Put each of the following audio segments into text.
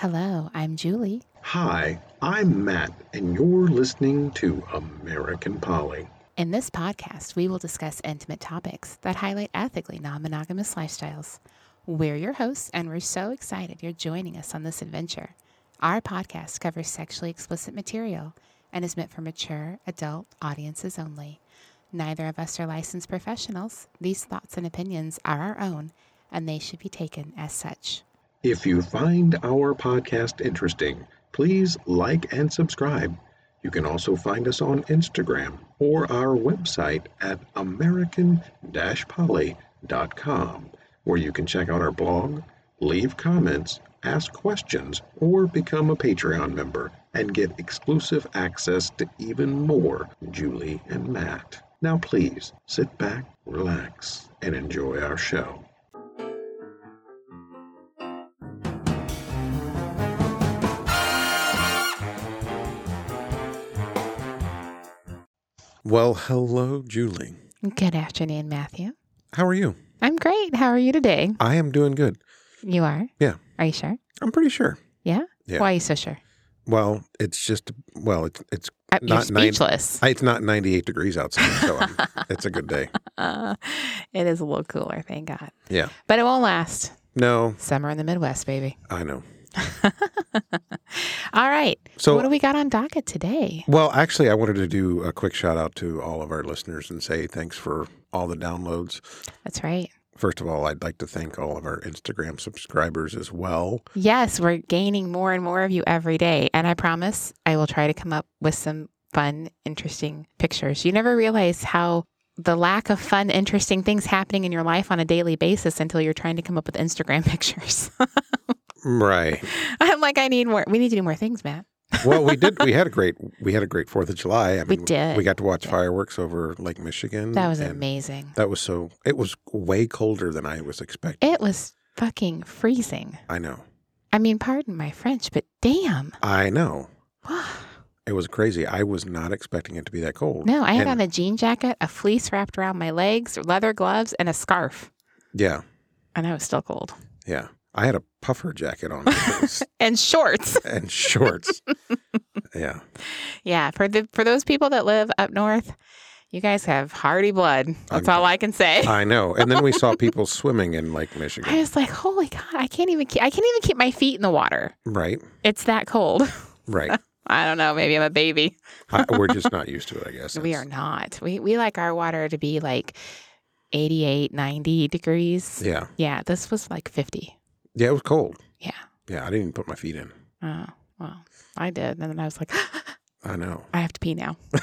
Hello, I'm Julie. Hi, I'm Matt, and you're listening to American Polly. In this podcast, we will discuss intimate topics that highlight ethically non monogamous lifestyles. We're your hosts, and we're so excited you're joining us on this adventure. Our podcast covers sexually explicit material and is meant for mature, adult audiences only. Neither of us are licensed professionals. These thoughts and opinions are our own, and they should be taken as such. If you find our podcast interesting, please like and subscribe. You can also find us on Instagram or our website at american polly.com, where you can check out our blog, leave comments, ask questions, or become a Patreon member and get exclusive access to even more Julie and Matt. Now, please sit back, relax, and enjoy our show. Well, hello, Julie. Good afternoon, Matthew. How are you? I'm great. How are you today? I am doing good. You are? Yeah. Are you sure? I'm pretty sure. Yeah? Yeah. Why are you so sure? Well, it's just well, it's it's Uh, You're Not nine- speechless. it's not 98 degrees outside, so um, it's a good day. Uh, it is a little cooler, thank God. Yeah. But it won't last. No, Summer in the Midwest, baby. I know. All right. So, what do we got on docket today? well, actually, I wanted to do a quick shout out to all of our listeners and say thanks for all the downloads. That's right. First of all, I'd like to thank all of our Instagram subscribers as well. Yes, we're gaining more and more of you every day. And I promise I will try to come up with some fun, interesting pictures. You never realize how the lack of fun, interesting things happening in your life on a daily basis until you're trying to come up with Instagram pictures. Right. I'm like, I need more. We need to do more things, Matt. Well, we did. We had a great. We had a great Fourth of July. I We did. We got to watch fireworks over Lake Michigan. That was amazing. That was so. It was way colder than I was expecting. It was fucking freezing. I know. I mean, pardon my French, but damn. I know. It was crazy. I was not expecting it to be that cold. No, I had And- on a jean jacket, a fleece wrapped around my legs, leather gloves, and a scarf. Yeah, And I was still cold. yeah. I had a puffer jacket on And shorts. and shorts. yeah, Yeah, for the for those people that live up north, you guys have hardy blood. That's I'm- all I can say. I know. And then we saw people swimming in Lake michigan I was like, holy God, I can't even keep, I can't even keep my feet in the water. Right, It's that cold. right. I don't know. Maybe I'm a baby. I, we're just not used to it. I guess We are not. We we like our water to be like 88, 90 degrees. Yeah, Yeah, this was like 50. Yeah. It was cold. Yeah. Yeah, I didn't even put my feet in. Oh, well, I did. And then I was like, I know. I have to pee now.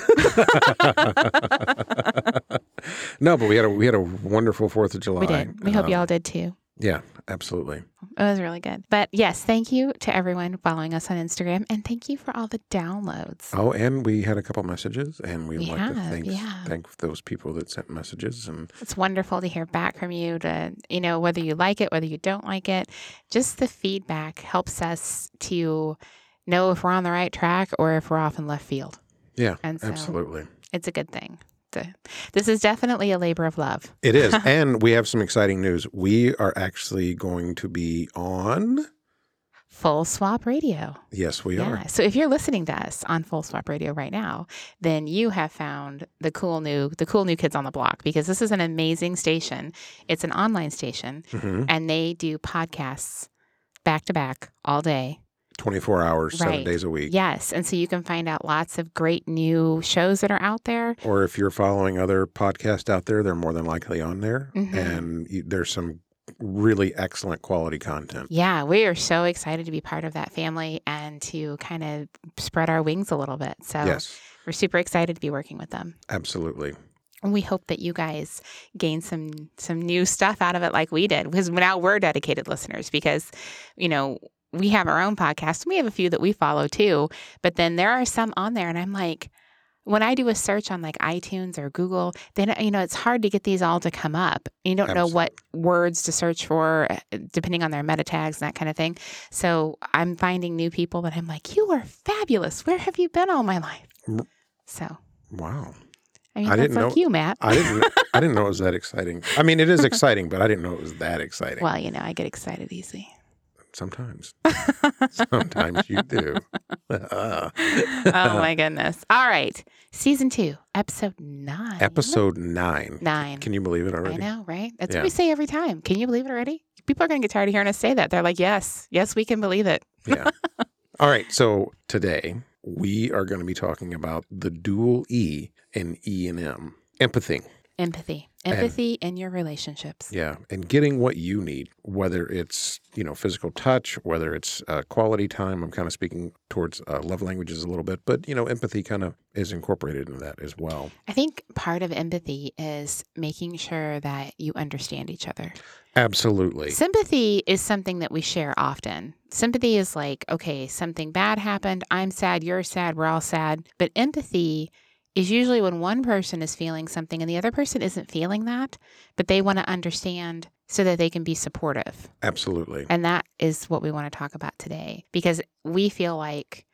no, but we had a we had a wonderful Fourth of July. We did. We hope Um, y'all did too. Yeah, absolutely. It was really good. But yes, thank you to everyone following us on Instagram and thank you for all the downloads. Oh, and we had a couple messages, and we We like to thank yeah. thank those people that sent messages. And It's wonderful to hear back from you to, you know, whether you like it, whether you don't like it. Just the feedback helps us to know if we're on the right track or if we're off in left field. yeah, And so absolutely, it's a good thing. This is definitely a labor of love. it is. and we have some exciting news. We are actually going to be on. Full Swap Radio. Yes, we yeah. are. So if you're listening to us on Full Swap Radio right now, then you have found the cool new the cool new kids on the block because this is an amazing station. It's an online station hmm and they do podcasts back to back all day. Twenty four hours, seven days a week. Yes, and so you can find out lots of great new shows that are out there. Or if you're following other podcasts out there, they're more than likely on there, Mhm. and you, there's some really excellent quality content. Yeah, we are so excited to be part of that family and to kind of spread our wings a little bit. So Yes, we're super excited to be working with them. absolutely. And we hope that you guys gain some some new stuff out of it like we did because now we're dedicated listeners because you know we have our own podcast and we have a few that we follow too but then there are some on there and I'm like when I do a search on like iTunes or Google then you know it's hard to get these all to come up you don't know what words to search for uh, depending on their meta tags and that kind of thing so I'm finding new people that I'm like you are fabulous where have you been all my life so Wow. I mean I didn't like know- you Matt I didn't. I didn't know it was that exciting. I mean, it is exciting, but I didn't know it was that exciting. Well, you know, I get excited easy. Sometimes. Sometimes you do. oh my goodness. All right. Season two, episode nine. Episode nine. nine. Can you believe it already? I know, right? That's Yeah. what we say every time. Can you believe it already? People are going to get tired of hearing us say that. They're like, yes, yes, we can believe it. Yeah. All right. So today we are going to be talking about the dual E in E and M empathy. Empathy. And- Empathy in your relationships. Yeah. And getting what you need, whether it's, you know, physical touch, whether it's uh, quality time. I'm kind of speaking towards uh, love languages a little bit, but, you know, empathy kind of is incorporated into that as well. I think part of empathy is making sure that you understand each other. Absolutely. Sympathy is something that we share often. Sympathy is like, okay, something bad happened. I'm sad. You're sad. We're all sad. But empathy is usually when one person is feeling something and the other person isn't feeling that, but they want to understand so that they can be supportive. Absolutely. And that is what we want to talk about today because we feel like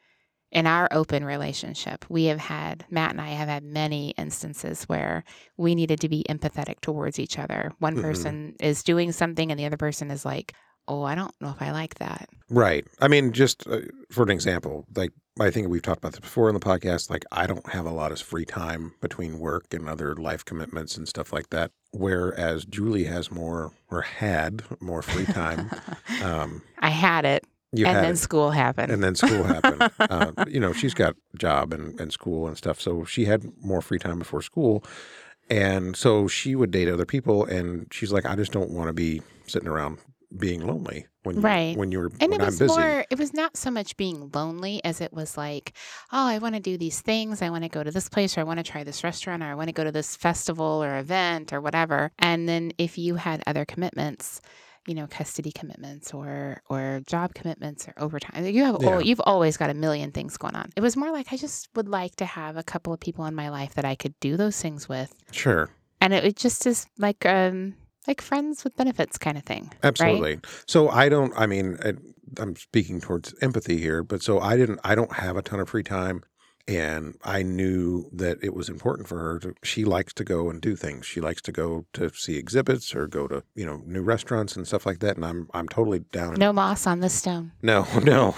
in our open relationship, we have had, Matt and I have had many instances where we needed to be empathetic towards each other. One Mhm. person is doing something and the other person is like, oh, I don't know if I like that. Right. I mean, just uh, for an example, like I think we've talked about this before in the podcast. Like, I don't have a lot of free time between work and other life commitments and stuff like that. Whereas Julie has more or had more free time. um, I had it. you and then it, school happened. and then school happened. uh, you know, she's got job and, and school and stuff, so she had more free time before school. And so she would date other people, and she's like, I just don't want to be sitting around being lonely when you, Right. when you were And when it I'm was busy. more, it was not so much being lonely as it was like, oh, I want to do these things. I want to go to this place or I want to try this restaurant or I want to go to this festival or event or whatever. And then if you had other commitments, you know, custody commitments or or job commitments or overtime. You have Yeah. al- you've always got a million things going on. It was more like I just would like to have a couple of people in my life that I could do those things with. Sure. And it, it just is like um like friends with benefits kind of thing. Absolutely. So I don't. I mean, I, I'm speaking towards empathy here, but so I didn't. I don't have a ton of free time, and I knew that it was important for her to. She likes to go and do things. She likes to go to see exhibits or go to you know new restaurants and stuff like that. And I'm I'm totally down. No moss on the stone. no, no.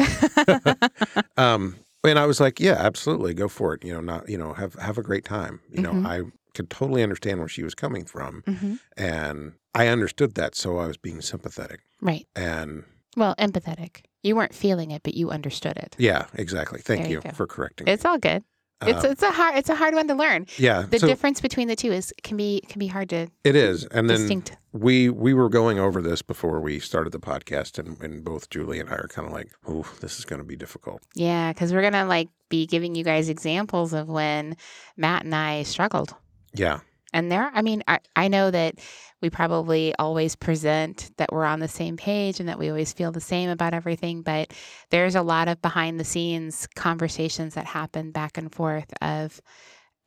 um, and I was like, yeah, absolutely, go for it. You know, not you know, have have a great time. You know, I could totally understand where she was coming from, hmm and I understood that, so I was being sympathetic Right. and. Well, empathetic. You weren't feeling it, but you understood it. Yeah, exactly. Thank you you, for correcting. It's all good. It's Um, it's a hard it's a hard one to learn. yeah, The so difference between the two is can be can be hard to it is. And then distinct. we we were going over this before we started the podcast, and, and both Julie and I are kind of like, "Oh, this is going to be difficult." Yeah, because we're gonna like be giving you guys examples of when Matt and I struggled. Yeah, And there, I mean, I, I know that we probably always present that we're on the same page and that we always feel the same about everything, but there's a lot of behind the scenes conversations that happen back and forth of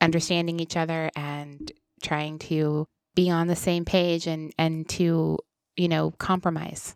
understanding each other and trying to be on the same page and, and to, you know, compromise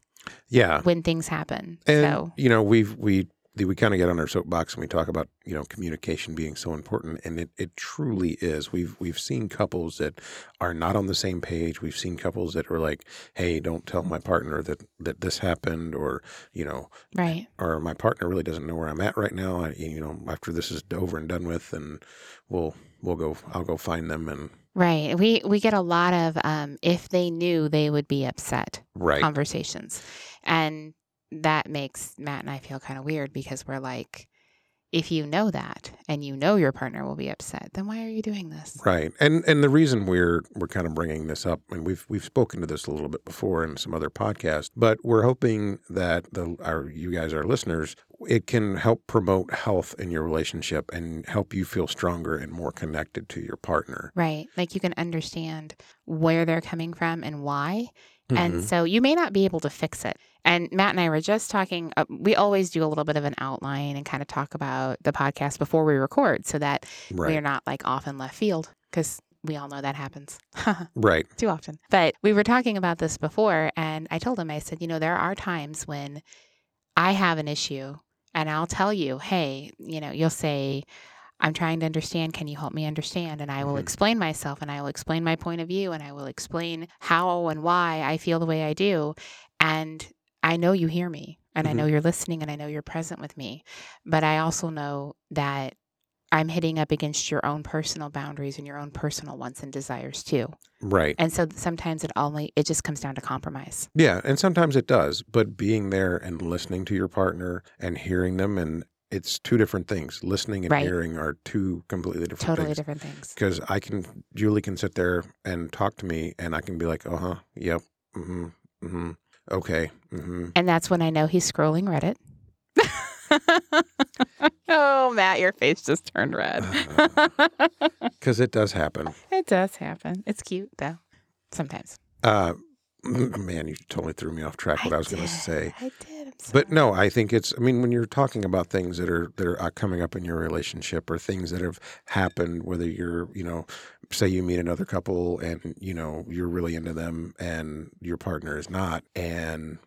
yeah. when things happen. And so, you know, we've we we kind of get on our soapbox and we talk about you know communication being so important, and it, it truly is. We've we've seen couples that are not on the same page. We've seen couples that are like, "Hey, don't tell my partner that that this happened," or you know, right. or my partner really doesn't know where I'm at right now. I, you know, after this is over and done with, and we'll we'll go. I'll go find them and Right. We we get a lot of um, if they knew they would be upset right. conversations. And that makes Matt and I feel kind of weird because we're like, if you know that and you know your partner will be upset, then why are you doing this? Right, and and the reason we're we're kind of bringing this up, and we've we've spoken to this a little bit before in some other podcasts, but we're hoping that the our you guys, our listeners, it can help promote health in your relationship and help you feel stronger and more connected to your partner. Right. Like you can understand where they're coming from and why. And Mhm. so you may not be able to fix it. And Matt and I were just talking, uh, we always do a little bit of an outline and kind of talk about the podcast before we record so that we're not like off in left field because we all know that happens. right, too often. But we were talking about this before, and I told him, I said, you know, there are times when I have an issue and I'll tell you, hey, you know, you'll say, I'm trying to understand. Can you help me understand? And I will Mhm. explain myself and I will explain my point of view and I will explain how and why I feel the way I do. And I know you hear me. and I Mhm. know you're listening and I know you're present with me. But I also know that I'm hitting up against your own personal boundaries and your own personal wants and desires too. Right. And so sometimes it only it just comes down to compromise. Yeah, and sometimes it does, but being there and listening to your partner and hearing them and it's two different things. Listening and Right. hearing are two completely different Totally things. different things. Because I can, Julie can sit there and talk to me, and I can be like, "Uh huh, yep, mm-hmm, mm-hmm, okay, mm-hmm." And that's when I know he's scrolling Reddit. oh, Matt, your face just turned red. Because it does happen. it does happen. It's cute though. Sometimes. Uh, man, you totally threw me off track. What I, was going to say. I did. But no, I think it's. I mean, when you're talking about things that are that are uh, coming up in your relationship, or things that have happened, whether you're, you know, say you meet another couple and you know you're really into them, and your partner is not, and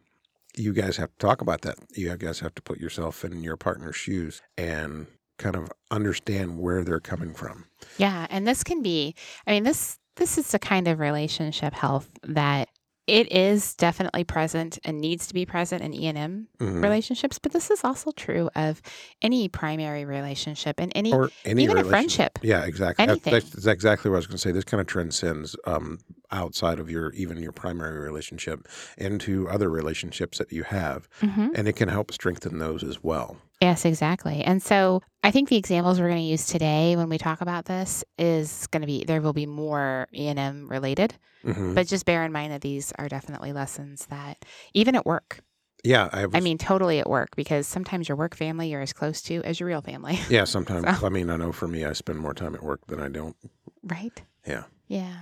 you guys have to talk about that. You guys have to put yourself in your partner's shoes and kind of understand where they're coming from. Yeah, and this can be I mean this this is the kind of relationship health that it is definitely present and needs to be present in E&M Mhm. relationships, but this is also true of any primary relationship and any Or any even a friendship. Yeah, exactly. Anything. That's, that's exactly what I was going to say. This kind of transcends um, outside of your even your primary relationship into other relationships that you have, Mhm. and it can help strengthen those as well. Yes, exactly. And so I think the examples we're going to use today when we talk about this is going to be there will be more E&M related, hmm but just bear in mind that these are definitely lessons that even at work. Yeah, I, was, I mean totally at work because sometimes your work family you're as close to as your real family. yeah. Sometimes So- I mean, I know for me, I spend more time at work than I don't. Right? Yeah. Yeah.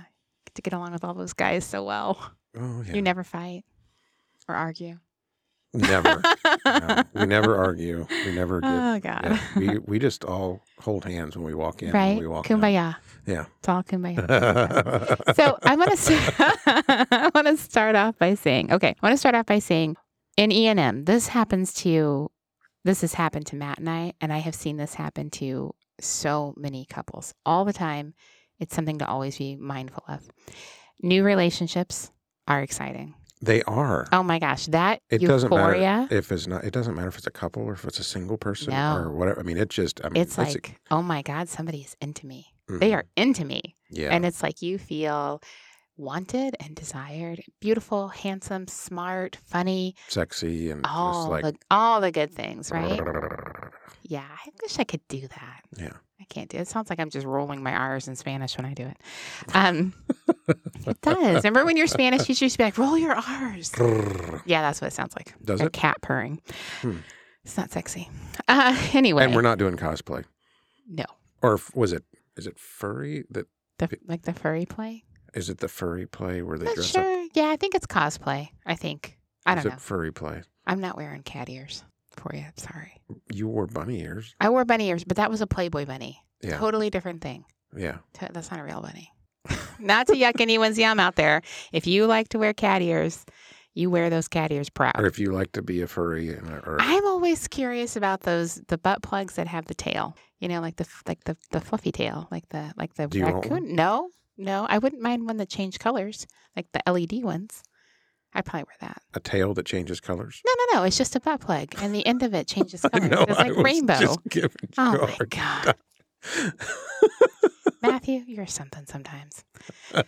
Get to get along with all those guys so well. Oh yeah, You never fight or argue. Never. No, we never argue. We never get. Oh God. yeah, we we just all hold hands when we walk in. right? When we walk out. Kumbaya. Yeah. It's all kumbaya. so I want to I want to start off by saying, okay, I want to start off by saying, in E and M, this happens to, this has happened to Matt and I, and I have seen this happen to so many couples all the time. It's something to always be mindful of. New relationships are exciting. They are. Oh my gosh, that It doesn't matter euphoria. if it's not. It doesn't matter if it's a couple or if it's a single person No. or whatever. I mean, it just. I mean, It's like, oh my God, somebody is into me. mhm, They are into me. Yeah. And it's like you feel wanted and desired, beautiful, handsome, smart, funny, sexy and all just like. the all the good things, right? Yeah, I wish I could do that. Yeah. I can't do it. It sounds like I'm just rolling my R's in Spanish when I do it. Um, it does. Remember when your Spanish teacher used to be like, roll your R's? Yeah, that's what it sounds like. Does a it? cat purring. Hmm. It's not sexy. Uh, anyway, And we're not doing cosplay. no, Or was it? Is it furry? That the, like the furry play. Is it the furry play where they Not dress up? sure. Yeah, I think it's cosplay. I think. I Is don't it know. furry play? I'm not wearing cat ears for you. I'm sorry. You wore bunny ears. I wore bunny ears, but that was a Playboy bunny. Yeah. Totally different thing. Yeah. To- That's not a real bunny. not to yuck anyone's yum out there. If you like to wear cat ears, you wear those cat ears proud. Or if you like to be a furry, and- or I'm always curious about those the butt plugs that have the tail. You know, like the f- like the the fluffy tail, like the like the Do you want raccoon. No, no, I wouldn't mind one that changed colors, like the LED ones. I'd probably wear that. a tail that changes colors. No, no, no. It's just a butt plug, and the end of it changes I colors. know. it's I like rainbow. Just giving oh you Oh my god, Matthew, you're something sometimes.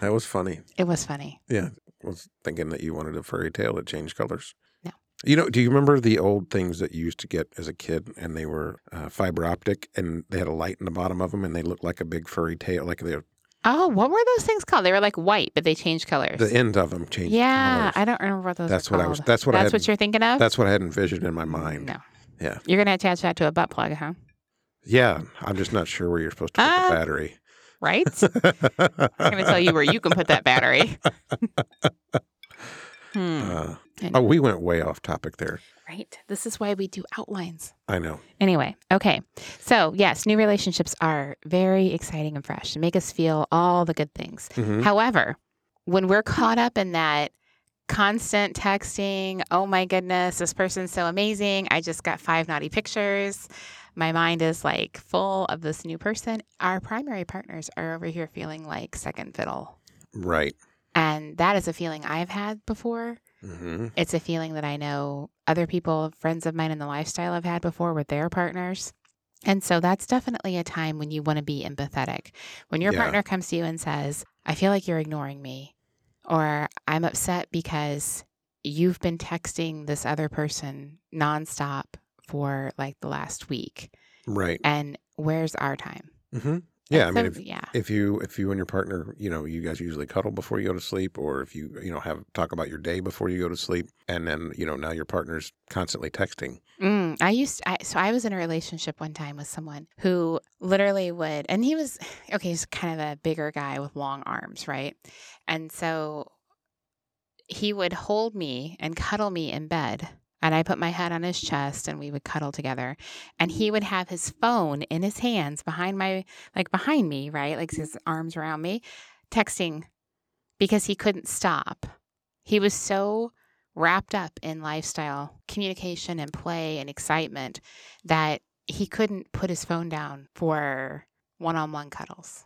That was funny. it was funny. Yeah, I was thinking that you wanted a furry tail that changed colors. You know, do you remember the old things that you used to get as a kid, and they were uh, fiber optic, and they had a light in the bottom of them, and they looked like a big furry tail, like the Oh, what were those things called? They were like white, but they changed colors. the end of them changed. yeah, colors. I don't remember what those. That's what I was. That's what I That's had. what you're thinking of. That's what I had envisioned in my mind. No. Yeah. You're gonna attach that to a butt plug, huh? Yeah, I'm just not sure where you're supposed to put Ah. the battery. Right? I'm gonna tell you where you can put that battery. hmm. Uh, oh, we went way off topic there. Right. This is why we do outlines. I know. Anyway, okay. So, yes, new relationships are very exciting and fresh and make us feel all the good things. Mhm. However, when we're caught up in that constant texting, oh my goodness, this person's so amazing. I just got five naughty pictures. My mind is like full of this new person. Our primary partners are over here feeling like second fiddle. Right. And that is a feeling I've had before hmm It's a feeling that I know other people, friends of mine in the lifestyle have had before with their partners. And so that's definitely a time when you want to be empathetic. When your Yeah. partner comes to you and says, I feel like you're ignoring me, or I'm upset because you've been texting this other person nonstop for like the last week, Right. and where's our time? hmm Yeah. I mean, so- if, yeah. if you if you and your partner, you know, you guys usually cuddle before you go to sleep, or if you you know have talk about your day before you go to sleep, and then you know now your partner's constantly texting. Mm, I used I, so I was in a relationship one time with someone who literally would, and he was okay. He's kind of a bigger guy with long arms, right? And so he would hold me and cuddle me in bed, and I put my head on his chest, and we would cuddle together. And he would have his phone in his hands behind my like behind me, right, like his arms around me, texting because he couldn't stop. He was so wrapped up in lifestyle communication and play and excitement that he couldn't put his phone down for one-on-one cuddles.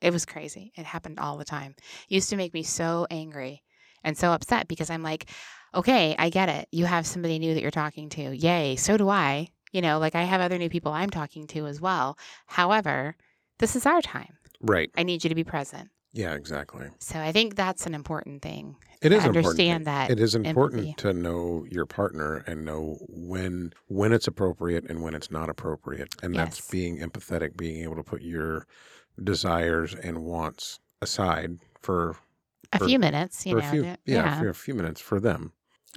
It was crazy. It happened all the time. It used to make me so angry and so upset because I'm like, okay, I get it. You have somebody new that you're talking to. Yay. So do I. You know, like I have other new people I'm talking to as well. However, this is our time. Right. I need you to be present. Yeah. Exactly. So I think that's an important thing. It is to important. understand that It is important empathy. to know your partner and know when when it's appropriate and when it's not appropriate, and that's being empathetic, being able to put your desires and wants aside for A For- few minutes, you know. a few that- yeah, for a few minutes for them.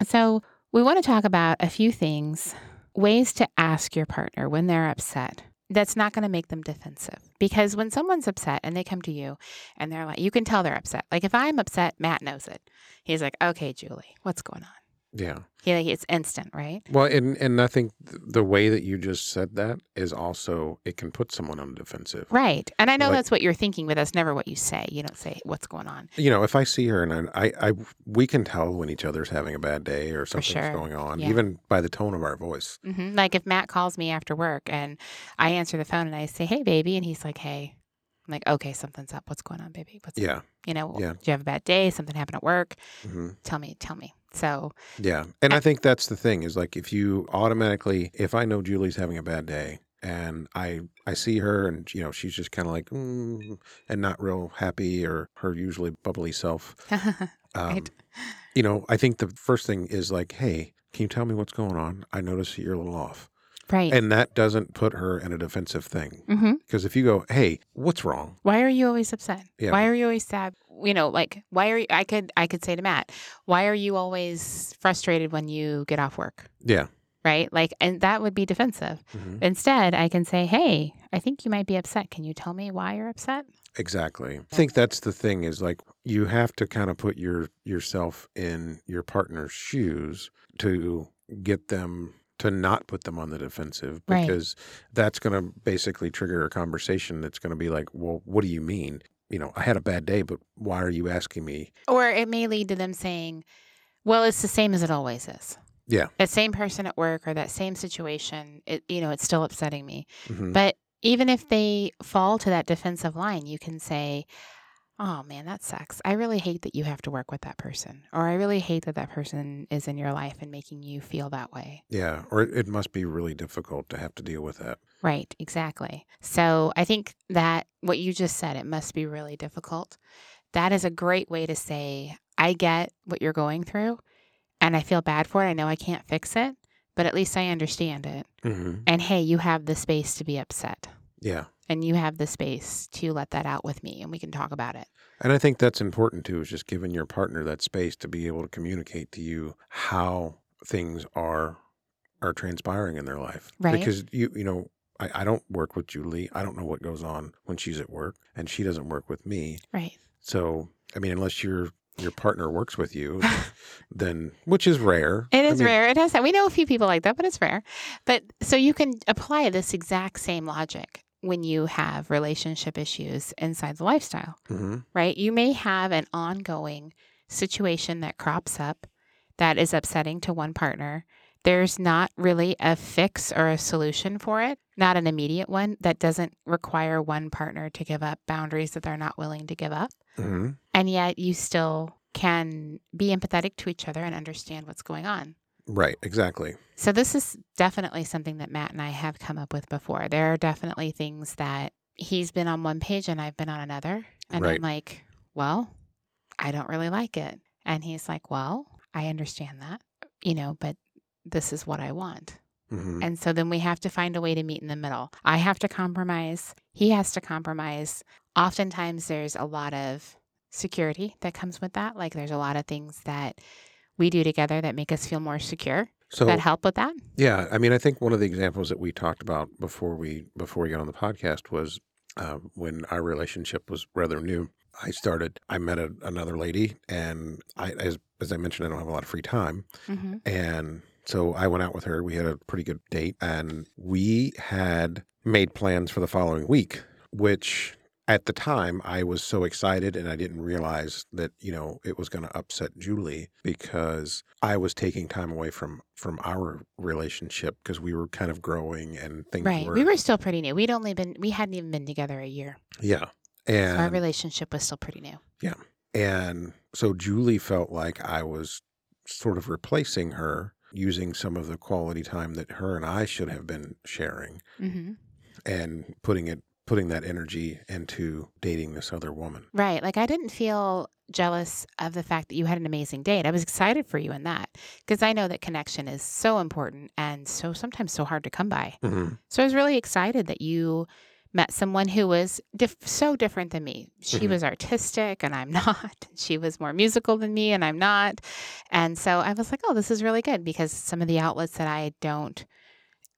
So, we want to talk about a few things, ways to ask your partner when they're upset. That's not going to make them defensive because when someone's upset and they come to you and they're like, you can tell they're upset. Like if I'm upset, Matt knows it. He's like, okay, Julie, what's going on? Yeah. He like it's instant, right? Well, and and I think the way that you just said that is also it can put someone on the defensive. Right. And I know Like- that's what you're thinking, but that's never what you say. You don't say what's going on. You know, if I see her and I, I, I we can tell when each other's having a bad day or something's sure. going on, Yeah. even by the tone of our voice. hmm Like if Matt calls me after work and I answer the phone and I say, "Hey, baby," and he's like, "Hey," I'm like, "Okay, something's up. What's going on, baby? What's Yeah. you know? Yeah. Do you have a bad day? Something happened at work? hmm Tell me, tell me." So Yeah. And I think that's the thing is like if you automatically, if I know Julie's having a bad day and I I see her and you know she's just kind of like mm, and not real happy or her usually bubbly self, um, you know, I think the first thing is like, hey, can you tell me what's going on? I notice that you're a little off, right. and that doesn't put her in a defensive thing hmm because if you go, hey, what's wrong? Why are you always upset? Yeah. Why are you always sad? You know, like why are you? I could I could say to Matt, why are you always frustrated when you get off work? Yeah. Right. Like, and that would be defensive. hmm Instead, I can say, "Hey, I think you might be upset. Can you tell me why you're upset?" Exactly. I think that's the thing is like you have to kind of put your yourself in your partner's shoes to get them to not put them on the defensive Right. because that's going to basically trigger a conversation that's going to be like, "Well, what do you mean? You know, I had a bad day, but why are you asking me?" Or it may lead to them saying, "Well, it's the same as it always is." Yeah. That same person at work or that same situation, it you know, it's still upsetting me. Mhm. But even if they fall to that defensive line, you can say, "Oh man, that sucks. I really hate that you have to work with that person." Or I really hate that that person is in your life and making you feel that way. Yeah, or it, must be really difficult to have to deal with that. Right, exactly. So I think that what you just said, it must be really difficult. That is a great way to say, I get what you're going through and I feel bad for it. I know I can't fix it, but at least I understand it. hmm And hey, you have the space to be upset Yeah. And you have the space to let that out with me and we can talk about it. And I think that's important too, is just giving your partner that space to be able to communicate to you how things are are transpiring in their life. Right. Because you you know, I, I don't work with Julie. I don't know what goes on when she's at work, and she doesn't work with me. Right. So I mean, unless your your partner works with you, then which is rare. It is I mean, rare. It has that. We know a few people like that, but it's rare. But so you can apply this exact same logic when you have relationship issues inside the lifestyle. mhm, right? You may have an ongoing situation that crops up that is upsetting to one partner. There's not really a fix or a solution for it, not an immediate one that doesn't require one partner to give up boundaries that they're not willing to give up. mhm. And yet you still can be empathetic to each other and understand what's going on. Right. Exactly. So this is definitely something that Matt and I have come up with before. There are definitely things that he's been on one page and I've been on another. And Right. I'm like, well, I don't really like it. And he's like, well, I understand that, you know, but this is what I want. hmm And so then we have to find a way to meet in the middle. I have to compromise. He has to compromise. Oftentimes, there's a lot of security that comes with that. Like, there's a lot of things that we do together that make us feel more secure So that help with that. Yeah, I mean, I think one of the examples that we talked about before we before we got on the podcast was uh, when our relationship was rather new. I started. I met a, another lady, and I, as as I mentioned, I don't have a lot of free time, hmm and so I went out with her. We had a pretty good date, and we had made plans for the following week, which at the time I was so excited and I didn't realize that, you know, it was going to upset Julie because I was taking time away from from our relationship because we were kind of growing and things Right. were We were still pretty new. We'd only been, we hadn't even been together a year. yeah. So our relationship was still pretty new. Yeah. And so Julie felt like I was sort of replacing her using some of the quality time that her and I should have been sharing hmm and putting it putting that energy into dating this other woman. Right. Like I didn't feel jealous of the fact that you had an amazing date. I was excited for you in that because I know that connection is so important and so sometimes so hard to come by. Mm-hmm. So I was really excited that you met someone who was so different than me. She Mhm. was artistic and I'm not. She was more musical than me and I'm not. And so I was like, oh, this is really good because some of the outlets that I don't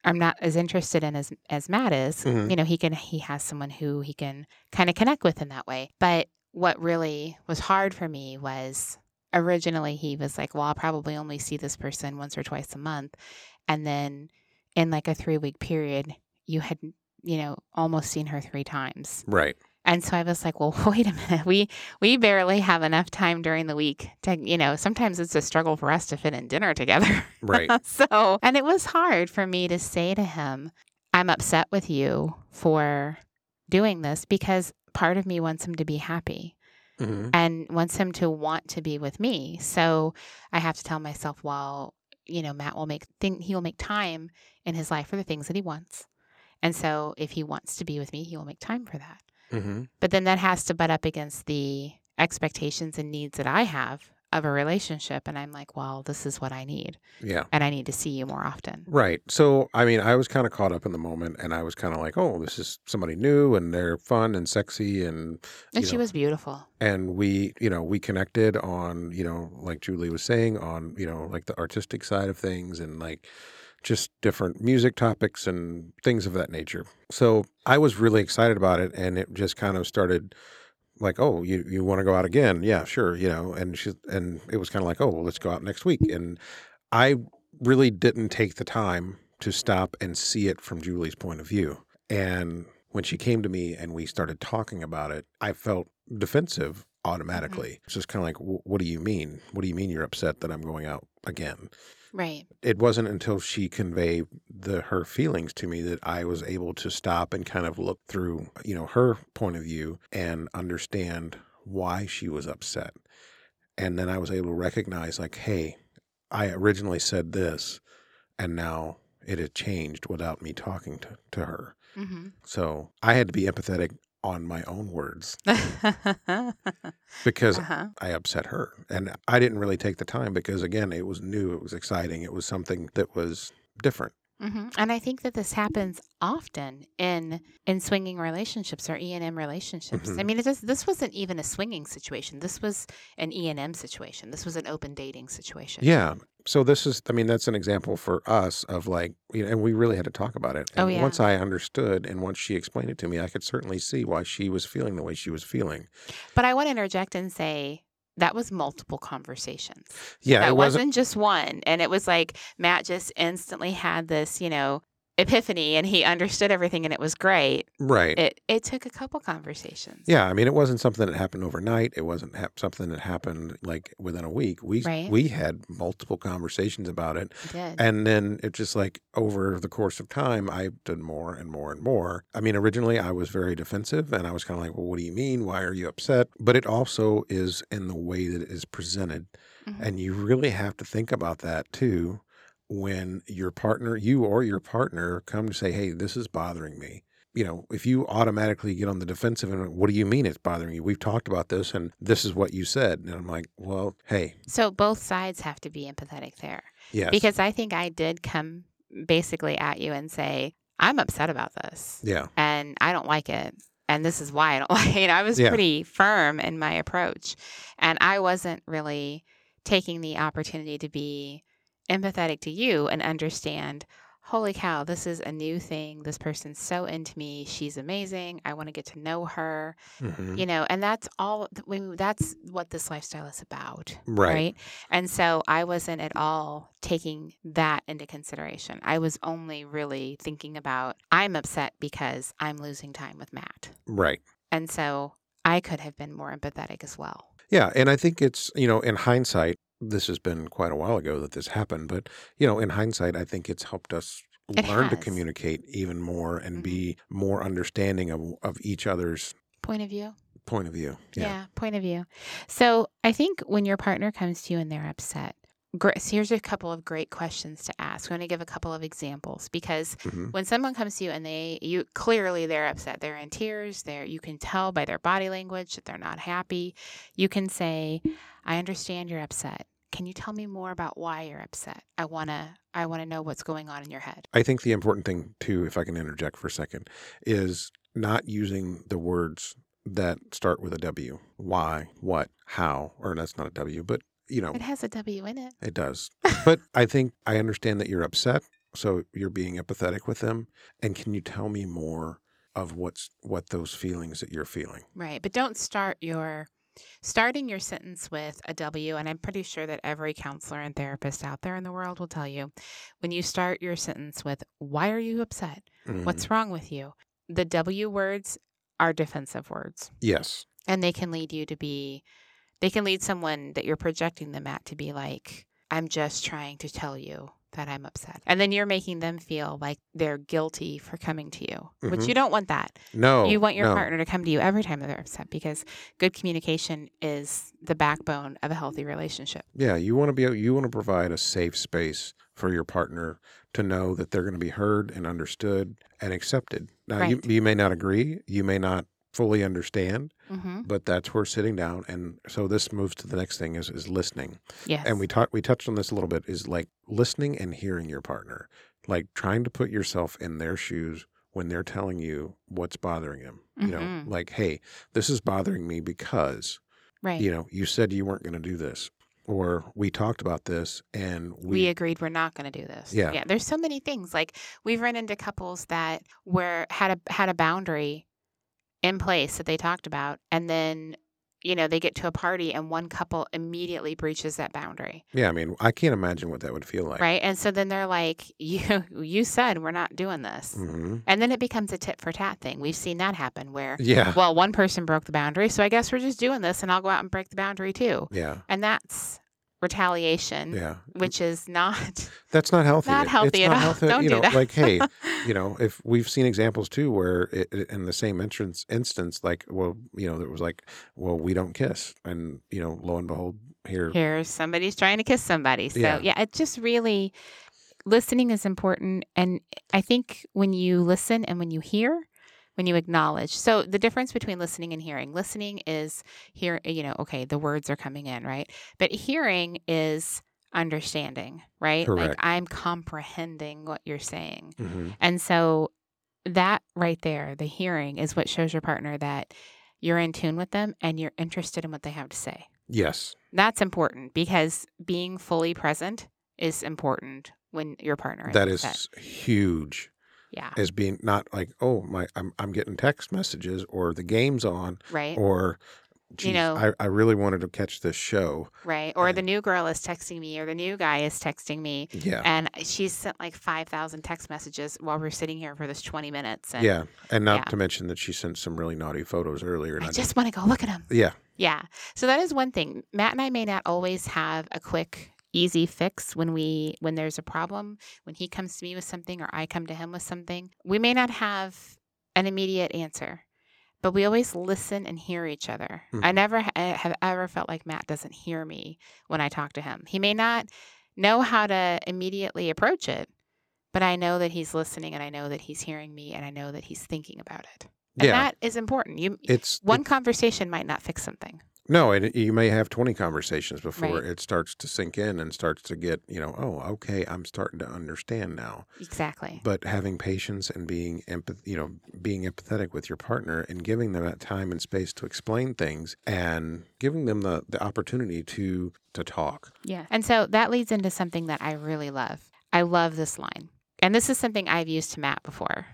I'm not as interested in as as Matt is. Mhm. You know, he can he has someone who he can kind of connect with in that way. But what really was hard for me was originally he was like, well, I'll probably only see this person once or twice a month. And then in like a three week period, you had, you know, almost seen her three times. Right. And so I was like, well, wait a minute. We we barely have enough time during the week to, you know, sometimes it's a struggle for us to fit in dinner together. Right. so, and it was hard for me to say to him, I'm upset with you for doing this because part of me wants him to be happy hmm and wants him to want to be with me. So I have to tell myself, well, you know, Matt will make think he will make time in his life for the things that he wants. And so if he wants to be with me, he will make time for that. Hmm But then that has to butt up against the expectations and needs that I have of a relationship. And I'm like, well, this is what I need. Yeah. And I need to see you more often. Right. So, I mean, I was kind of caught up in the moment and I was kind of like, oh, this is somebody new and they're fun and sexy. And, And she know, was beautiful. and we, you know, we connected on, you know, like Julie was saying, on, you know, like the artistic side of things and like just different music topics and things of that nature. So I was really excited about it. And it just kind of started like, oh, you, you want to go out again? Yeah, sure. You know, and she, and it was kind of like, oh, well, let's go out next week. And I really didn't take the time to stop and see it from Julie's point of view. And when she came to me and we started talking about it, I felt defensive mm-hmm. automatically. It's just kind of like, what do you mean? What do you mean you're upset that I'm going out again? Right. It wasn't until she conveyed the her feelings to me that I was able to stop and kind of look through, you know, her point of view and understand why she was upset. And then I was able to recognize like, hey, I originally said this and now it had changed without me talking to, to her. Hmm So I had to be empathetic on my own words because uh-huh. I upset her. And I didn't really take the time because, again, it was new, it was exciting, it was something that was different. Hmm And I think that this happens often in in swinging relationships or E and M relationships. I Mhm. mean, it does, this wasn't even a swinging situation. This was an E and M situation. This was an open dating situation. Yeah. So this is, I mean, that's an example for us of like, you know, and we really had to talk about it. And Oh, yeah. once I understood and once she explained it to me, I could certainly see why she was feeling the way she was feeling. But I want to interject and say that was multiple conversations. Yeah, that it wasn't. wasn't just one. And it was like Matt just instantly had this, you know, epiphany and he understood everything and it was great. Right. It it took a couple conversations. Yeah, I mean, it wasn't something that happened overnight. It wasn't hap something that happened like within a week. We Right. we had multiple conversations about it, It did. and then it just like over the course of time, I did more and more and more. I mean, originally I was very defensive, and I was kind of like, "Well, what do you mean? Why are you upset?" But it also is in the way that it is presented, Mhm. and you really have to think about that too when your partner, you or your partner, come to say, "Hey, this is bothering me." you know, if you automatically get on the defensive and what do you mean it's bothering you? We've talked about this and this is what you said. And I'm like, well, hey, So both sides have to be empathetic there. yes. Because I think I did come basically at you and say, I'm upset about this yeah. and I don't like it. And this is why I don't like it. I was Yeah. pretty firm in my approach. And I wasn't really taking the opportunity to be empathetic to you and understand, holy cow, this is a new thing. This person's so into me. She's amazing. I want to get to know her. Mhm. You know, and that's all that's what this lifestyle is about. Right. Right. And so I wasn't at all taking that into consideration. I was only really thinking about I'm upset because I'm losing time with Matt. Right. And so I could have been more empathetic as well. Yeah. And I think it's, you know, in hindsight, this has been quite a while ago that this happened, but, you know, in hindsight, I think it's helped us It learn to communicate even more and Mhm. be more understanding of, of each other's Point of view? point of view. Yeah. point of view. So I think when your partner comes to you and they're upset, here's a couple of great questions to ask. I'm going to give a couple of examples because Mhm. when someone comes to you and they you clearly they're upset they're in tears they're you can tell by their body language that they're not happy you can say i understand you're upset can you tell me more about why you're upset i want to i want to know what's going on in your head I think the important thing, too, if I can interject for a second, is not using the words that start with a W. Why, what, how, or that's not a W, but, you know, it has a w in it it does. But I think I understand that you're upset. So you're being empathetic with them. And can you tell me more of what's what those feelings that you're feeling? right but don't start your starting your sentence with a w and i'm pretty sure that every counselor and therapist out there in the world will tell you when you start your sentence with why are you upset Mhm. what's wrong with you the w words are defensive words yes. and they can lead you to be they can lead someone that you're projecting them at to be like i'm just trying to tell you that i'm upset and then you're making them feel like they're guilty for coming to you which Mhm. you don't want that No. you want your no. partner to come to you every time they're upset because good communication is the backbone of a healthy relationship Yeah, you want to be you want to provide a safe space for your partner to know that they're going to be heard and understood and accepted. Now you you may not agree, you may not fully understand, mm-hmm. but that's where sitting down and so this moves to the next thing is is listening. yes And we talked we touched on this a little bit is like listening and hearing your partner. Like trying to put yourself in their shoes when they're telling you what's bothering them. You know, Mhm. like, hey, this is bothering me because right you know, you said you weren't going to do this, or we talked about this and we, we, agreed we're not going to do this. Yeah. Yeah. There's so many things. Like we've run into couples that were had a had a boundary in place that they talked about, and then you know they get to a party and one couple immediately breaches that boundary, yeah, I mean, I can't imagine what that would feel like. right? And so then they're like, "You you said we're not doing this," hmm and then it becomes a tit for tat thing. We've seen that happen where. Yeah, Well, one person broke the boundary, so I guess we're just doing this, and I'll go out and break the boundary too. yeah, And that's retaliation, yeah. which is not That's not healthy. not healthy it's at not all. healthy, Don't you do know, that. like, hey, you know, if we've seen examples too where it, it- in the same entrance instance, like, well, you know, there was like, well, we don't kiss, and you know, lo and behold, here, Here's somebody's trying to kiss somebody. So Yeah. yeah. it just really listening is important. And I think when you listen and when you hear, when you acknowledge. So the difference between listening and hearing. Listening is here, you know, okay, the words are coming in, right? But hearing is understanding, right? Correct. Like I'm comprehending what you're saying. hmm And so that right there, the hearing is what shows your partner that you're in tune with them and you're interested in what they have to say. yes, That's important because being fully present is important when your partner is that huge. Yeah As being not like, oh my, I'm I'm getting text messages or the game's on right or Geez, know- I, I really wanted to catch this show. right? Or Right. the new girl is texting me, or the new guy is texting me, Yeah. and she's sent like five thousand text messages while we're sitting here for this twenty minutes. And Yeah. And not Yeah. to mention that she sent some really naughty photos earlier. and I I just want to go look at them. yeah. Yeah. So that is one thing. Matt and I may not always have a quick easy fix when we when there's a problem, when he comes to me with something or I come to him with something. We may not have an immediate answer. But we always listen and hear each other. I Mhm. never ha- eh, have ever felt like Matt doesn't hear me when I talk to him. He may not know how to immediately approach it, but I know that he's listening and I know that he's hearing me and I know that he's thinking about it. And Yeah. that is important. You It's one it- conversation might not fix something. No, and you may have 20 conversations before Right. it starts to sink in and starts to get, you know, oh, okay, I'm starting to understand now. Exactly. But having patience and being empath, you know, being empathetic with your partner and giving them that time and space to explain things and giving them the, the opportunity to to talk. Yeah. And so that leads into something that I really love. I love this line. And this is something I've used to Matt before.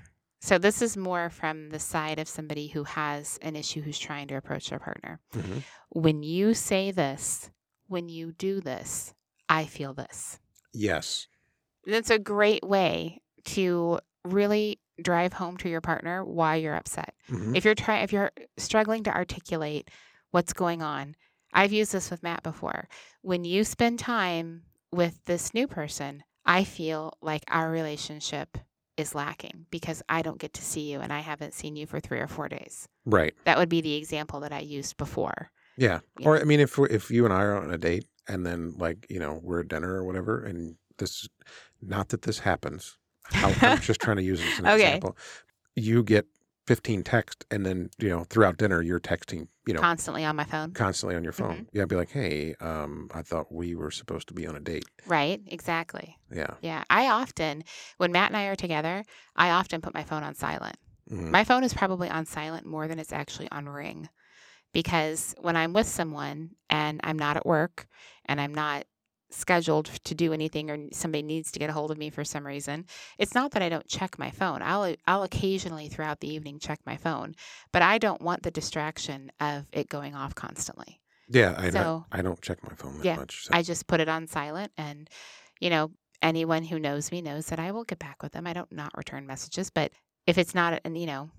So this is more from the side of somebody who has an issue who's trying to approach their partner. Mhm. When you say this, when you do this, I feel this. Yes. That's a great way to really drive home to your partner why you're upset. Mhm. If you're trying if you're struggling to articulate what's going on, I've used this with Matt before. When you spend time with this new person, I feel like our relationship is lacking because I don't get to see you and I haven't seen you for 3 or 4 days. Right. That would be the example that I used before. Yeah. Yeah. Or I mean, if if you and I are on a date and then like you know we're at dinner or whatever, and this, not that this happens. How, I'm just trying to use it as an Okay. example. You get 15 texts, and then you know throughout dinner you're texting, you know, Constantly on my phone. constantly on your phone. Mm-hmm. Yeah, I'd be like, hey, um, I thought we were supposed to be on a date. Right? Exactly. Yeah. Yeah. I often when Matt and I are together, I often put my phone on silent. Mhm. My phone is probably on silent more than it's actually on ring because when I'm with someone and I'm not at work and I'm not scheduled to do anything or somebody needs to get a hold of me for some reason, it's not that I don't check my phone. I'll I'll occasionally throughout the evening check my phone, but I don't want the distraction of it going off constantly. Yeah. I, So- I, I don't check my phone that Yeah, much. So. I just put it on silent and you know, anyone who knows me knows that I will get back with them. I don't not return messages, but if it's not an, you know,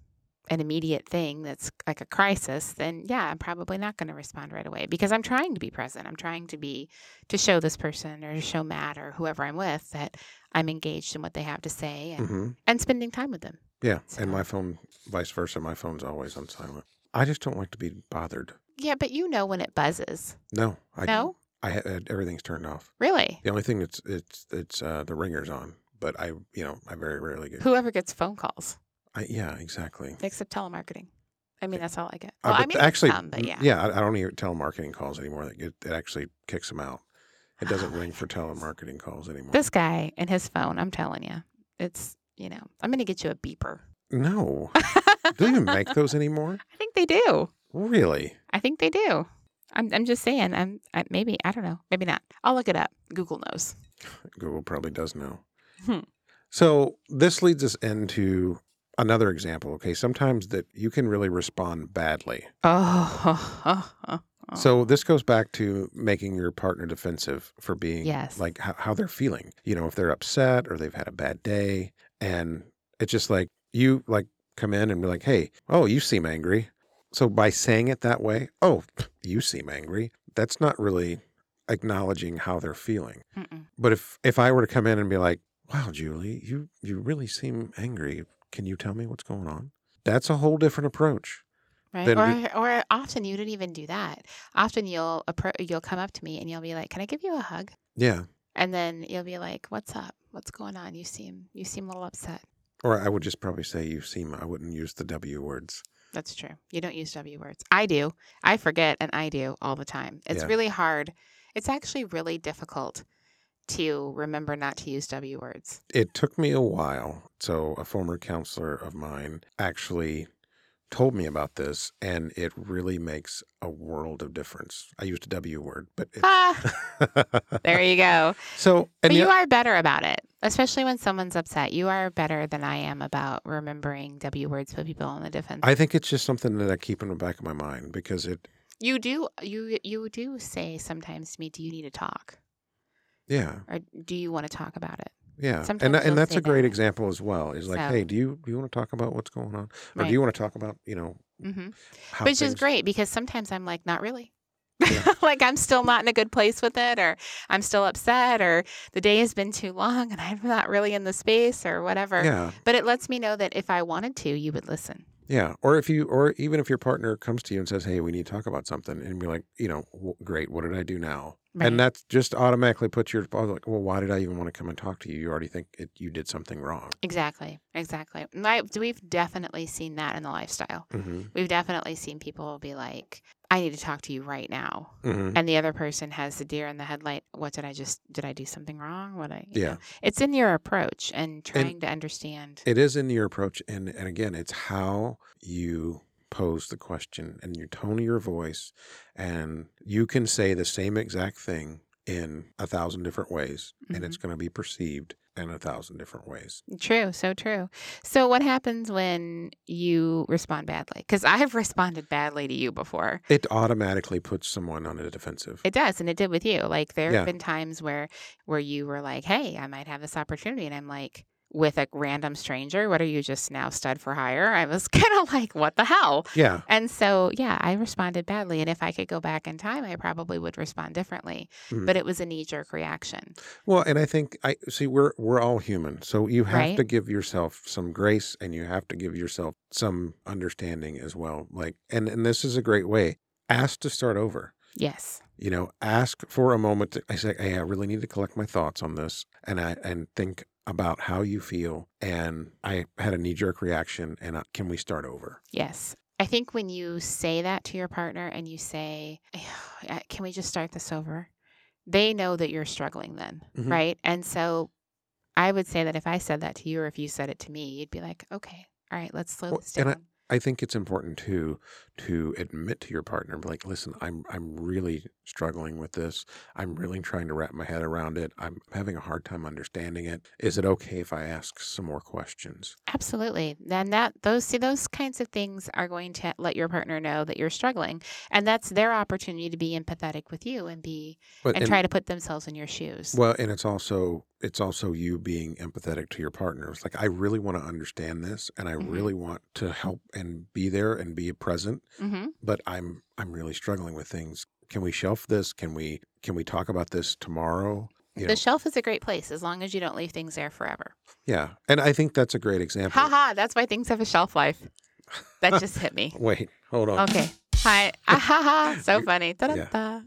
an immediate thing that's like a crisis, then yeah, I'm probably not going to respond right away because I'm trying to be present. I'm trying to be to show this person or to show Matt or whoever I'm with that I'm engaged in what they have to say and, hmm and spending time with them. Yeah. So- And my phone, vice versa. My phone's always on silent. I just don't like to be bothered. Yeah, but you know when it buzzes. No. I, no? I had everything's turned off. Really? The only thing that's it's it's uh, the ringer's on, but I you know I very rarely get. Whoever gets phone calls, I, yeah, exactly. except telemarketing. I mean, that's all I get. Uh, Well, I mean, actually, some, but yeah. yeah, I, I don't even telemarketing calls anymore. It, it actually kicks them out. It doesn't ring for telemarketing calls anymore. This guy and his phone, I'm telling you, it's, you know, I'm going to get you a beeper. no, do they even make those anymore? I think they do. Really? I think they do. I'm, I'm just saying. I'm I, maybe I don't know. Maybe not. I'll look it up. Google knows. Google probably does know. Hmm. So this leads us into another example. Okay, sometimes that you can really respond badly. Oh, So this goes back to making your partner defensive for being Yes. like how, how they're feeling. You know, if they're upset or they've had a bad day, and it's just like you like come in and be like, "Hey, oh, you seem angry." So by saying it that way, "Oh, you seem angry," that's not really acknowledging how they're feeling. Mm-mm. But if if I were to come in and be like, "Wow, Julie, you you really seem angry. Can you tell me what's going on?" That's a whole different approach. right? Or, or often you don't even do that. Often you'll appro- you'll come up to me and you'll be like, "Can I give you a hug?" Yeah. And then you'll be like, "What's up? What's going on? You seem you seem a little upset." Or I would just probably say you seem I wouldn't use the W words. That's true. You don't use W words. I do. I forget and I do all the time. It's Yeah. really hard. It's actually really difficult to remember not to use W words. It took me a while. So a former counselor of mine actually told me about this and it really makes a world of difference. I used a W word, but it, Ah, there you go. so But you the- are better about it, especially when someone's upset. You are better than I am about remembering W words, put people on the defense. I think it's just something that I keep in the back of my mind because it You do you you do say sometimes to me, "Do you need to talk?" Yeah. Or "Do you want to talk about it?" Yeah. Sometimes and and that's a great that. example as well. Is like, So- hey, do you do you want to talk about what's going on? Or Right. do you want to talk about, you know, hmm how Which is great because sometimes I'm like, not really. Yeah. like I'm still not in a good place with it, or I'm still upset, or the day has been too long and I'm not really in the space, or whatever. Yeah. But it lets me know that if I wanted to, you would listen. Yeah. Or if you, or even if your partner comes to you and says, hey, we need to talk about something, and be like, you know, "W- great, what did I do now? Right. And that's just automatically puts your, like, well, why did I even want to come and talk to you? You already think it, you did something wrong. Exactly. Exactly. I, we've definitely seen that in the lifestyle. hmm We've definitely seen people be like, I need to talk to you right now. hmm And the other person has the deer in the headlight. What did I just, did I do something wrong? What I, Yeah. know? It's in your approach and trying to understand. It is in your approach. And, and again, it's how you pose the question and your tone of your voice. And you can say the same exact thing in a thousand different ways, and it's going to be perceived in a thousand different ways. True, so true. So, what happens when you respond badly? Because I have responded badly to you before. It automatically puts someone on a defensive. It does, and it did with you. Like there Yeah. have been times where where you were like, "Hey, I might have this opportunity," and I'm like, with a random stranger, what are you just now stud for hire? I was kind of like, "What the hell?" yeah. And so, yeah, I responded badly, and if I could go back in time, I probably would respond differently. Mhm. But it was a knee jerk reaction. Well, and I think I see we're we're all human. So you have Right. to give yourself some grace and you have to give yourself some understanding as well. Like and and this is a great way. Ask to start over. Yes. You know, ask for a moment to I say, Hey, I really need to collect my thoughts on this and I and think about how you feel and I had a knee jerk reaction and uh, can we start over? Yes. I think when you say that to your partner and you say, "Uh, Can we just start this over? They know that you're struggling then, Mhm. right? And so I would say that if I said that to you or if you said it to me, you'd be like, Okay, all right, let's slow Well, this and I- think it's important too to admit to your partner, like, listen, I'm I'm really struggling with this. I'm really trying to wrap my head around it. I'm having a hard time understanding it. Is it okay if I ask some more questions? Absolutely. Then that those see those kinds of things are going to let your partner know that you're struggling. And that's their opportunity to be empathetic with you and be But and and- try to put themselves in your shoes. well, and it's also it's also you being empathetic to your partner. It's like I really want to understand this, and I Mhm. really want to help and be there and be present. hmm But I'm I'm really struggling with things. Can we shelf this? Can we can we talk about this tomorrow? You The know, shelf is a great place as long as you don't leave things there forever. yeah, and I think that's a great example. Haha, that's why things have a shelf life. That just hit me. Wait, hold on. Okay. Hi. Ah, ha, ha. So funny. yeah. Da-da-da.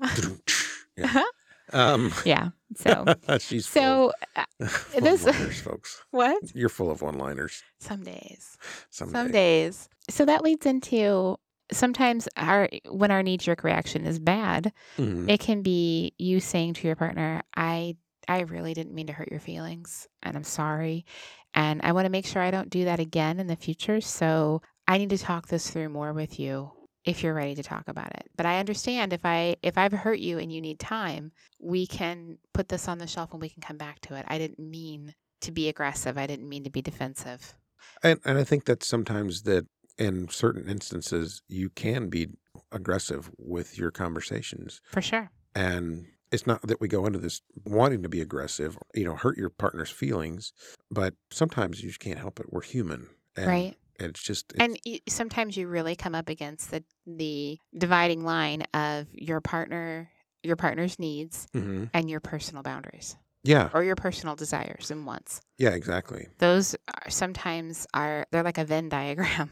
yeah. Um, Yeah. So, she's so uh, of, full this- one-liners, folks. what? You're full of one-liners. Some days. Someday. Some days. So that leads into sometimes our when our knee jerk reaction is bad, Mhm. it can be you saying to your partner, I I really didn't mean to hurt your feelings and I'm sorry. And I want to make sure I don't do that again in the future. So I need to talk this through more with you if you're ready to talk about it. But I understand if I if I've hurt you and you need time, we can put this on the shelf and we can come back to it. I didn't mean to be aggressive. I didn't mean to be defensive. And and I think that sometimes that in certain instances you can be aggressive with your conversations, For sure. and it's not that we go into this wanting to be aggressive, you know, hurt your partner's feelings, but sometimes you just can't help it. We're human, and right. And it's just it's, and sometimes you really come up against the the dividing line of your partner your partner's needs Mhm. and your personal boundaries yeah, or your personal desires and wants yeah, exactly. those are sometimes are they're like a venn diagram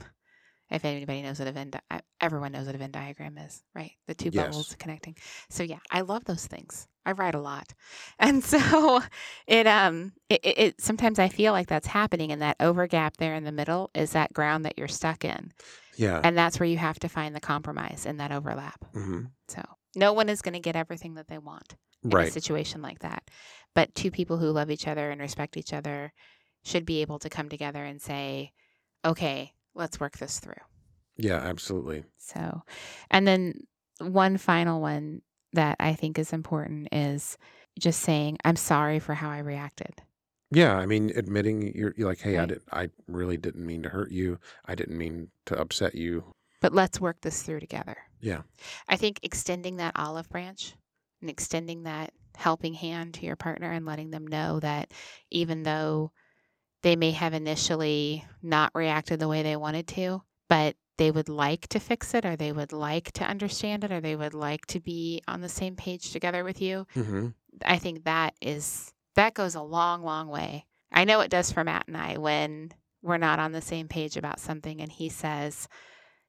if anybody knows what a venn di- everyone knows what a venn diagram is right? The two Yes. bubbles connecting. So yeah i love those things. I write a lot. And so it um it, it, it sometimes i feel like that's happening and that overgap there in the middle is that ground that you're stuck in. Yeah, and that's where you have to find the compromise in that overlap. hmm So no one is going to get everything that they want in a situation like that. But two people who love each other and respect each other should be able to come together and say, okay, let's work this through. Yeah, absolutely. So, and then one final one that I think is important is just saying, I'm sorry for how I reacted. Yeah, I mean, admitting you're, you're like, hey, I Right. did, I really didn't mean to hurt you. I didn't mean to upset you. but let's work this through together. Yeah. I think extending that olive branch and extending that helping hand to your partner and letting them know that even though they may have initially not reacted the way they wanted to, but they would like to fix it or they would like to understand it or they would like to be on the same page together with you. Mm-hmm. I think that is that goes a long, long way. I know it does for Matt and I when we're not on the same page about something and he says,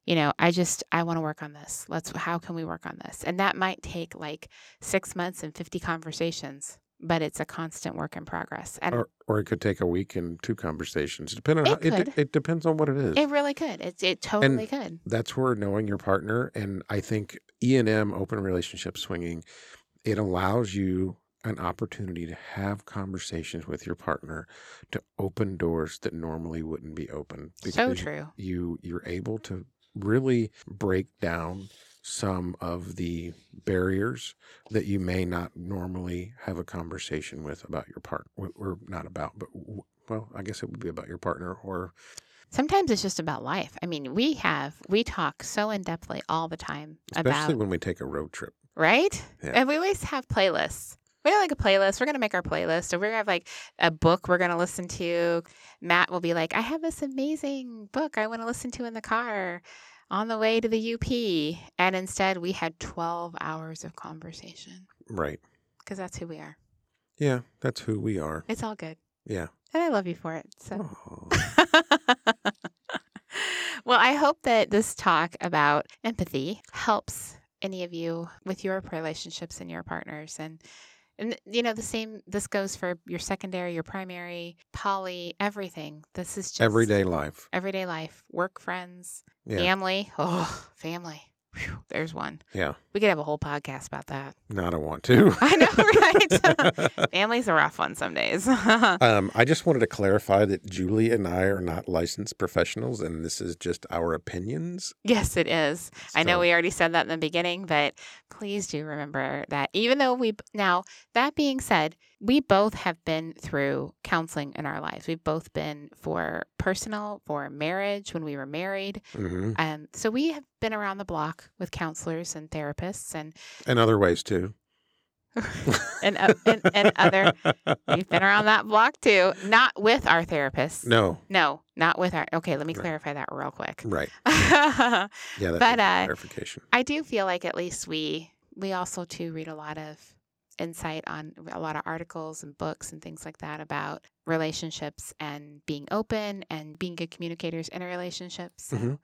you know, I just I want to work on this. Let's how can we work on this? And that might take like 6 months and 50 conversations, but it's a constant work in progress. And Or, or it could take a week and two conversations, depending on It how, it, it depends on what it is. it really could. It it totally could. That's where knowing your partner and I think E and M open relationship swinging, it allows you an opportunity to have conversations with your partner to open doors that normally wouldn't be open. So true. You you're able to really break down some of the barriers that you may not normally have a conversation with about your partner or not about but well i guess it would be about your partner or Sometimes it's just about life. I mean, we have we talk so in depthly all the time especially about when we take a road trip right? Yeah. And we always have playlists. We have like a playlist. We're gonna make our playlist. So we're gonna have like a book we're gonna listen to. Matt will be like, I have this amazing book I want to listen to in the car on the way to the UP. And instead we had twelve hours of conversation. right Because that's who we are. yeah that's who we are It's all good. yeah And I love you for it. So well, I hope that this talk about empathy helps any of you with your relationships and your partners and and you know the same this goes for your secondary, your primary, poly, everything. This is just everyday life everyday life, work friends, yeah family. Oh, family. Whew, there's one. yeah We could have a whole podcast about that. no, i don't want to I know, right? Family's a rough one some days. um, I just wanted to clarify that Julie and I are not licensed professionals, and this is just our opinions. yes, it is. I know we already said that in the beginning, but please do remember that even though we, now, that being said, we both have been through counseling in our lives. We've both been for personal, for marriage when we were married. hmm Um, so we have been around the block with counselors and therapists and, and other ways too. and, uh, and, and other, we've been around that block too, not with our therapists. no, No, not with our, okay, let me Right. clarify that real quick. right? Yeah, But, uh, clarification. I do feel like at least we, we also too read a lot of insight on a lot of articles and books and things like that about relationships and being open and being good communicators in a relationship. So Mhm.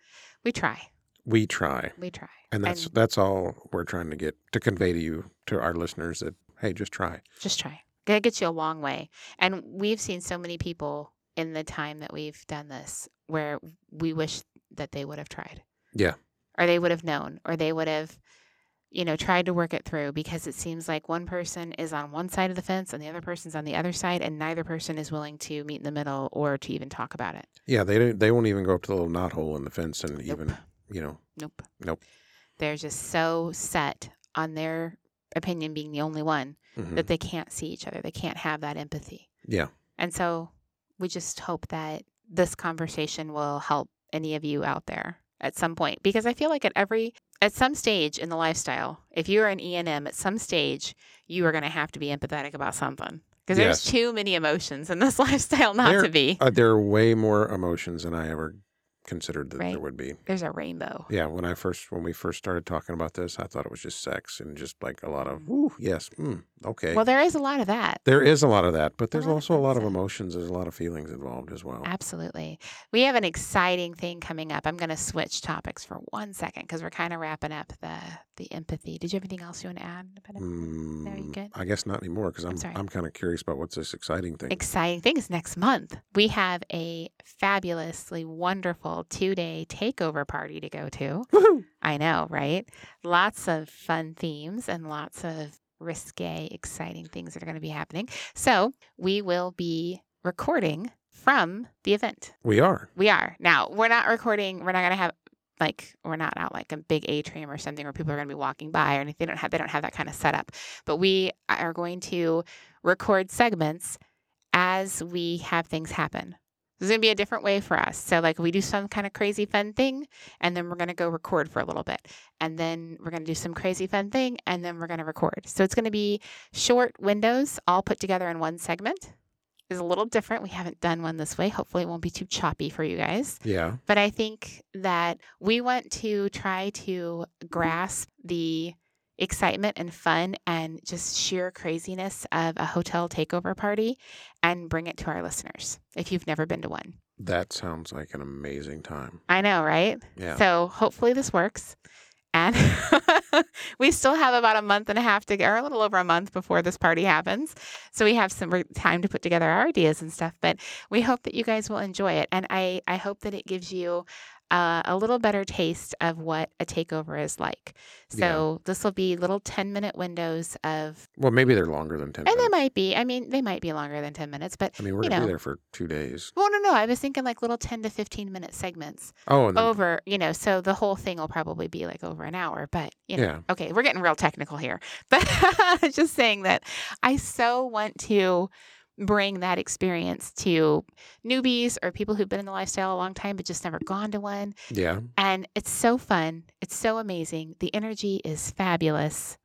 we try, We try, we try. and that's and- that's all we're trying to get to convey to you, to our listeners, that hey, just try. Just try. That gets you a long way. And we've seen so many people in the time that we've done this where we wish that they would have tried. Yeah. Or they would have known, or they would have, you know, tried to work it through because it seems like one person is on one side of the fence and the other person's on the other side, and neither person is willing to meet in the middle or to even talk about it. Yeah, they don't. They won't even go up to the little knot hole in the fence and even you know. Nope. Nope. They're just so set on their opinion being the only one mhm. that they can't see each other. They can't have that empathy. Yeah, And so we just hope that this conversation will help any of you out there at some point because I feel like at every at some stage in the lifestyle, if you're an ENM at some stage, you are going to have to be empathetic about something because there's too many emotions in this lifestyle not There- to be. uh, there are way more emotions than I ever considered that Right. there would be. There's a rainbow. Yeah, when I first when we first started talking about this, I thought it was just sex and just like a lot of woo, yes, mm, okay. Well, there is a lot of that. there is a lot of that, but there's of also a lot of emotions. There's a lot of feelings involved as well. Absolutely. We have an exciting thing coming up. I'm going to switch topics for one second because we're kind of wrapping up the the empathy. Did you have anything else you want to add? about? No, you Mm, good? I guess not anymore because I'm I'm. I'm kind of curious about what's this exciting thing. exciting things next month. We have a fabulously wonderful two day takeover party to go to. Woohoo! I know, right? Lots of fun themes and lots of risque, exciting things that are going to be happening. So we will be recording from the event. We are. We are. Now, we're not recording, we're not going to have like we're not out like a big atrium or something where people are going to be walking by or anything. They don't have they don't have that kind of setup. But we are going to record segments as we have things happen. There's going to be a different way for us. So, like, we do some kind of crazy fun thing, and then we're going to go record for a little bit. And then we're going to do some crazy fun thing, and then we're going to record. So, it's going to be short windows all put together in one segment. Is a little different. We haven't done one this way. Hopefully, it won't be too choppy for you guys. Yeah. But I think that we want to try to grasp the excitement and fun and just sheer craziness of a hotel takeover party and bring it to our listeners if you've never been to one. That sounds like an amazing time. I know, right? Yeah. So hopefully this works. And we still have about a month and a half to or a little over a month before this party happens. So we have some time to put together our ideas and stuff. But we hope that you guys will enjoy it. And I, I hope that it gives you uh, a little better taste of what a takeover is like. So this will be little 10 minute windows of, well, maybe they're longer than 10 and they might be, I mean, they might be longer than 10 minutes, but I mean, we're going to be there for two days. well, no, no, I was thinking like little 10 to 15 minute segments Oh, then, over, you know, so the whole thing will probably be like over an hour, but you know, Yeah. okay, we're getting real technical here. But just saying that I so want to bring that experience to newbies or people who've been in the lifestyle a long time but just never gone to one. yeah. And it's so fun. It's so amazing. The energy is fabulous.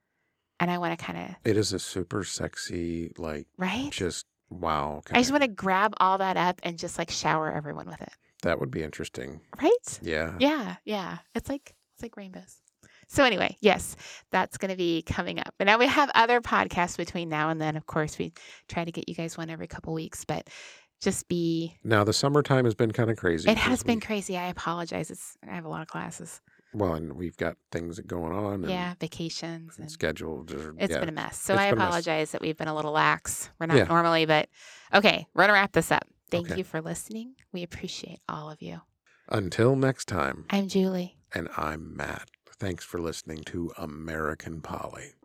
And I want to kind of, It is a super sexy, like, right? just wow. I just want to grab all that up and just like shower everyone with it. That would be interesting. Right? Yeah. Yeah, yeah. It's like it's like rainbows. So anyway, yes, that's going to be coming up. And now we have other podcasts between now and then. Of course, we try to get you guys one every couple weeks, but just be. Now, the summertime has been kind of crazy. It has been crazy. I apologize. It's I have a lot of classes. well, and we've got things going on. And, Yeah, vacations. and scheduled. or- it's yeah. been a mess. So It's I been a mess. apologize that we've been a little lax. We're not Yeah. normally, but okay, we're gonna wrap this up. Thank Okay. you for listening. We appreciate all of you. Until next time, I'm Julie. and I'm Matt. Thanks for listening to American Polly.